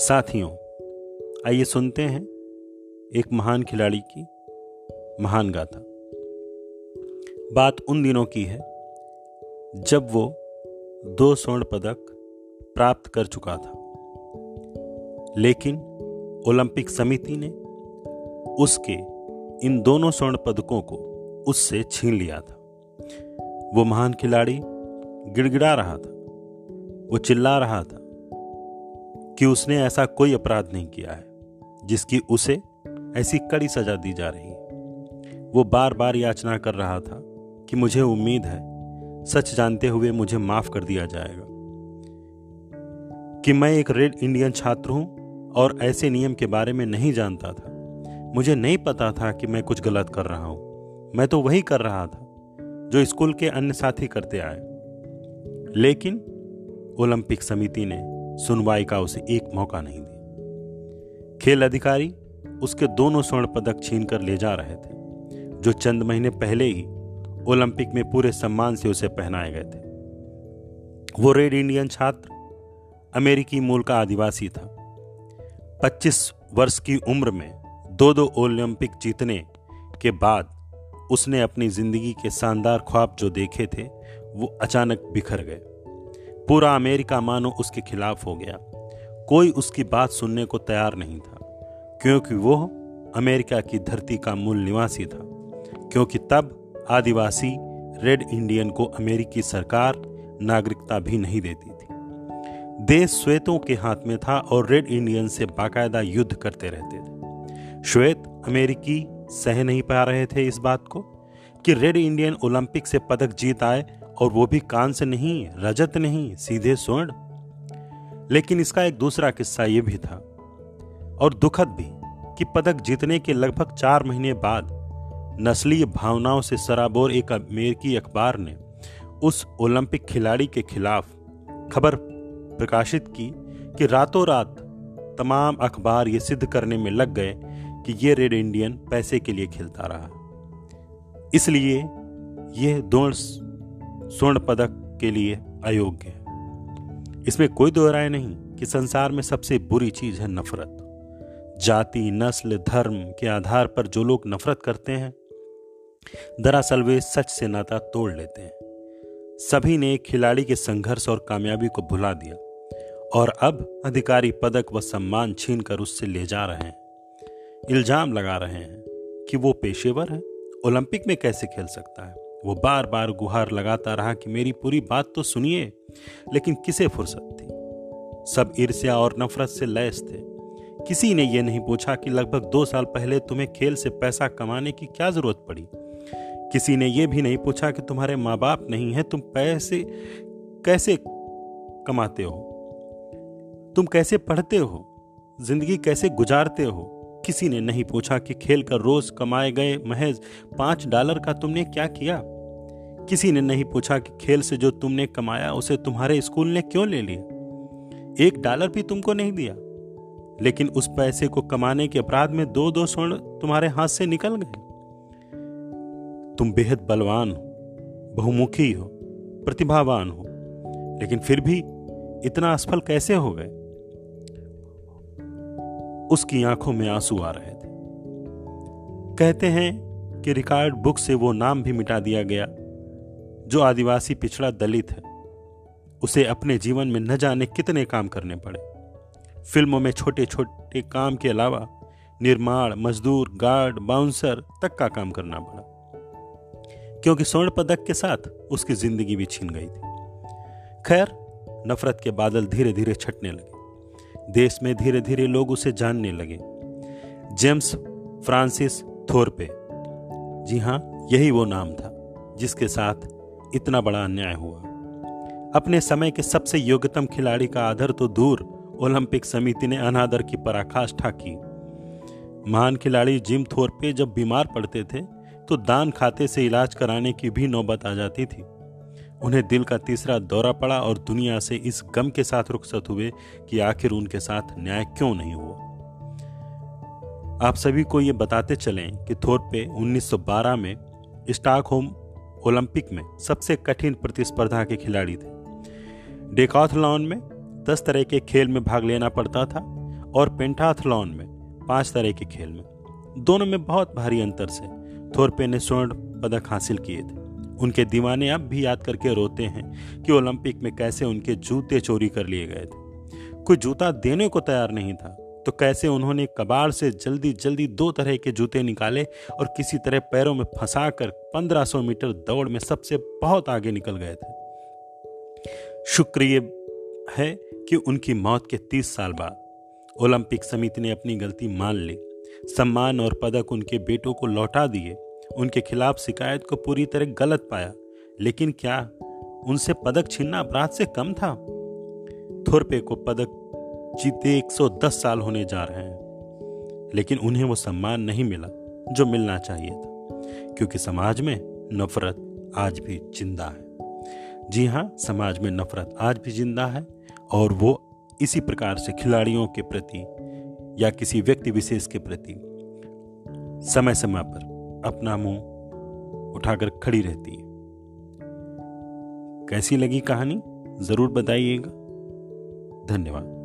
साथियों, आइए सुनते हैं एक महान खिलाड़ी की महान गाथा। बात उन दिनों की है जब वो दो स्वर्ण पदक प्राप्त कर चुका था। लेकिन ओलंपिक समिति ने उसके इन दोनों स्वर्ण पदकों को उससे छीन लिया था। वो महान खिलाड़ी गिड़गिड़ा रहा था, वो चिल्ला रहा था कि उसने ऐसा कोई अपराध नहीं किया है, जिसकी उसे ऐसी कड़ी सजा दी जा रही वो बार बार याचना कर रहा था कि मुझे उम्मीद है, सच जानते हुए मुझे माफ़ कर दिया जाएगा, कि मैं एक रेड इंडियन छात्र हूँ और ऐसे नियम के बारे में नहीं जानता था। मुझे नहीं पता था कि मैं कुछ गलत कर रहा हूँ। मैं तो वही कर रहा था, जो स्कूल के अन्य साथी करते आए। लेकिन ओलंपिक समिति ने सुनवाई का उसे एक मौका नहीं दिया। खेल अधिकारी उसके दोनों स्वर्ण पदक छीन कर ले जा रहे थे, जो चंद महीने पहले ही ओलंपिक में पूरे सम्मान से उसे पहनाए गए थे। वो रेड इंडियन छात्र, अमेरिकी मूल का आदिवासी था। 25 वर्ष की उम्र में दो दो ओलंपिक जीतने के बाद उसने अपनी ज़िंदगी के शानदार ख्वाब जो देखे थे, वो अचानक बिखर गए। पूरा अमेरिका मानो उसके खिलाफ हो गया। कोई उसकी बात सुनने को तैयार नहीं था, क्योंकि वो अमेरिका की धरती का मूल निवासी था, क्योंकि तब आदिवासी रेड इंडियन को अमेरिकी सरकार नागरिकता भी नहीं देती थी। देश श्वेतों के हाथ में था और रेड इंडियन से बाकायदा युद्ध करते रहते थे। श्वेत अमेरिकी सह नहीं पा रहे थे इस बात को। कि रेड इंडियन ओलंपिक से पदक जीत आए और वो भी से नहीं, रजत नहीं, सीधे स्वर्ण। लेकिन इसका एक दूसरा किस्सा ये भी था, और दुखद भी, कि पदक जीतने के लगभग चार महीने बाद नस्लीय भावनाओं से सराबोर एक अमेरिकी अखबार ने उस ओलंपिक खिलाड़ी के खिलाफ खबर प्रकाशित की कि रातों रात तमाम अखबार ये सिद्ध करने में लग गए कि ये रेड इंडियन पैसे के लिए खेलता रहा। इसलिए यह दो स्वर्ण पदक के लिए अयोग्य है। इसमें कोई दो राय नहीं कि संसार में सबसे बुरी चीज़ है नफरत। जाति, नस्ल, धर्म के आधार पर जो लोग नफरत करते हैं, दरअसल वे सच से नाता तोड़ लेते हैं। सभी ने खिलाड़ी के संघर्ष और कामयाबी को भुला दिया और अब अधिकारी पदक व सम्मान छीन कर उससे ले जा रहे हैं। इल्ज़ाम लगा रहे हैं कि वो पेशेवर है। ओलंपिक में कैसे खेल सकता है? वो बार बार गुहार लगाता रहा कि मेरी पूरी बात तो सुनिए, लेकिन किसे फुर्सत थी? सब ईर्ष्या और नफरत से लैस थे। किसी ने यह नहीं पूछा कि लगभग दो साल पहले तुम्हें खेल से पैसा कमाने की क्या ज़रूरत पड़ी? किसी ने यह भी नहीं पूछा कि तुम्हारे माँ बाप नहीं है, तुम पैसे कैसे कमाते हो? तुम कैसे पढ़ते हो? ज़िंदगी कैसे गुजारते हो? किसी ने नहीं पूछा कि खेल कर रोज कमाए गए महज पाँच डॉलर का तुमने क्या किया? किसी ने नहीं पूछा कि खेल से जो तुमने कमाया, उसे तुम्हारे स्कूल ने क्यों ले लिया? एक डॉलर भी तुमको नहीं दिया। लेकिन उस पैसे को कमाने के अपराध में दो दो स्वर्ण तुम्हारे हाथ से निकल गए। तुम बेहद बलवान हो, बहुमुखी हो, प्रतिभावान हो, लेकिन फिर भी इतना असफल कैसे हो गए? उसकी आँखों में आँसू आ रहे थे। कहते हैं कि रिकॉर्ड बुक से वो नाम भी मिटा दिया गया, जो आदिवासी पिछड़ा दलित है। उसे अपने जीवन में न जाने कितने काम करने पड़े। फ़िल्मों में छोटे छोटे काम के अलावा निर्माण, मजदूर, गार्ड, बाउंसर तक का काम करना पड़ा, क्योंकि स्वर्ण पदक के साथ उसकी ज़िंदगी भी छीन गई थी। खैर, नफरत के बादल धीरे धीरे छटने लगे। देश में धीरे धीरे लोग उसे जानने लगे। James Francis थोरपे। जी हाँ यही वो नाम था, जिसके साथ इतना बड़ा अन्याय हुआ। अपने समय के सबसे योग्यतम खिलाड़ी का आदर तो दूर ओलंपिक समिति ने अनादर की पराकाष्ठा की। महान खिलाड़ी जिम थोरपे जब बीमार पड़ते थे तो दान खाते से इलाज कराने की भी नौबत आ जाती थी। उन्हें दिल का तीसरा दौरा पड़ा और दुनिया से इस गम के साथ रुखसत हुए कि आखिर उनके साथ न्याय क्यों नहीं हुआ। आप सभी को ये बताते चलें कि थोरपे 1912 में स्टॉकहोम ओलंपिक में सबसे कठिन प्रतिस्पर्धा के खिलाड़ी थे। डेकाथलॉन में दस तरह के खेल में भाग लेना पड़ता था और पेंटाथलॉन में पाँच तरह के खेल में। दोनों में बहुत भारी अंतर से थोरपे ने स्वर्ण पदक हासिल किए थे। उनके दीवाने अब भी याद करके रोते हैं कि ओलंपिक में कैसे उनके जूते चोरी कर लिए गए थे। कोई जूता देने को तैयार नहीं था तो कैसे उन्होंने कबाड़ से जल्दी जल्दी दो तरह के जूते निकाले और किसी तरह पैरों में फंसा कर 1500 मीटर दौड़ में सबसे बहुत आगे निकल गए थे। शुक्रिय है कि उनकी मौत के 30 साल बाद ओलंपिक समिति ने अपनी गलती मान ली। सम्मान और पदक उनके बेटों को लौटा दिए। उनके खिलाफ शिकायत को पूरी तरह गलत पाया। लेकिन क्या उनसे पदक छीनना अपराध से कम था? थोरपे को पदक जीते 110 साल होने जा रहे हैं। लेकिन उन्हें वो सम्मान नहीं मिला जो मिलना चाहिए था, क्योंकि समाज में नफरत आज भी ज़िंदा है। जी हाँ समाज में नफरत आज भी ज़िंदा है और वो इसी प्रकार से खिलाड़ियों के प्रति या किसी व्यक्ति विशेष के प्रति समय समय पर अपना मुँह उठाकर खड़ी रहती है। कैसी लगी कहानी? ज़रूर बताइएगा। धन्यवाद।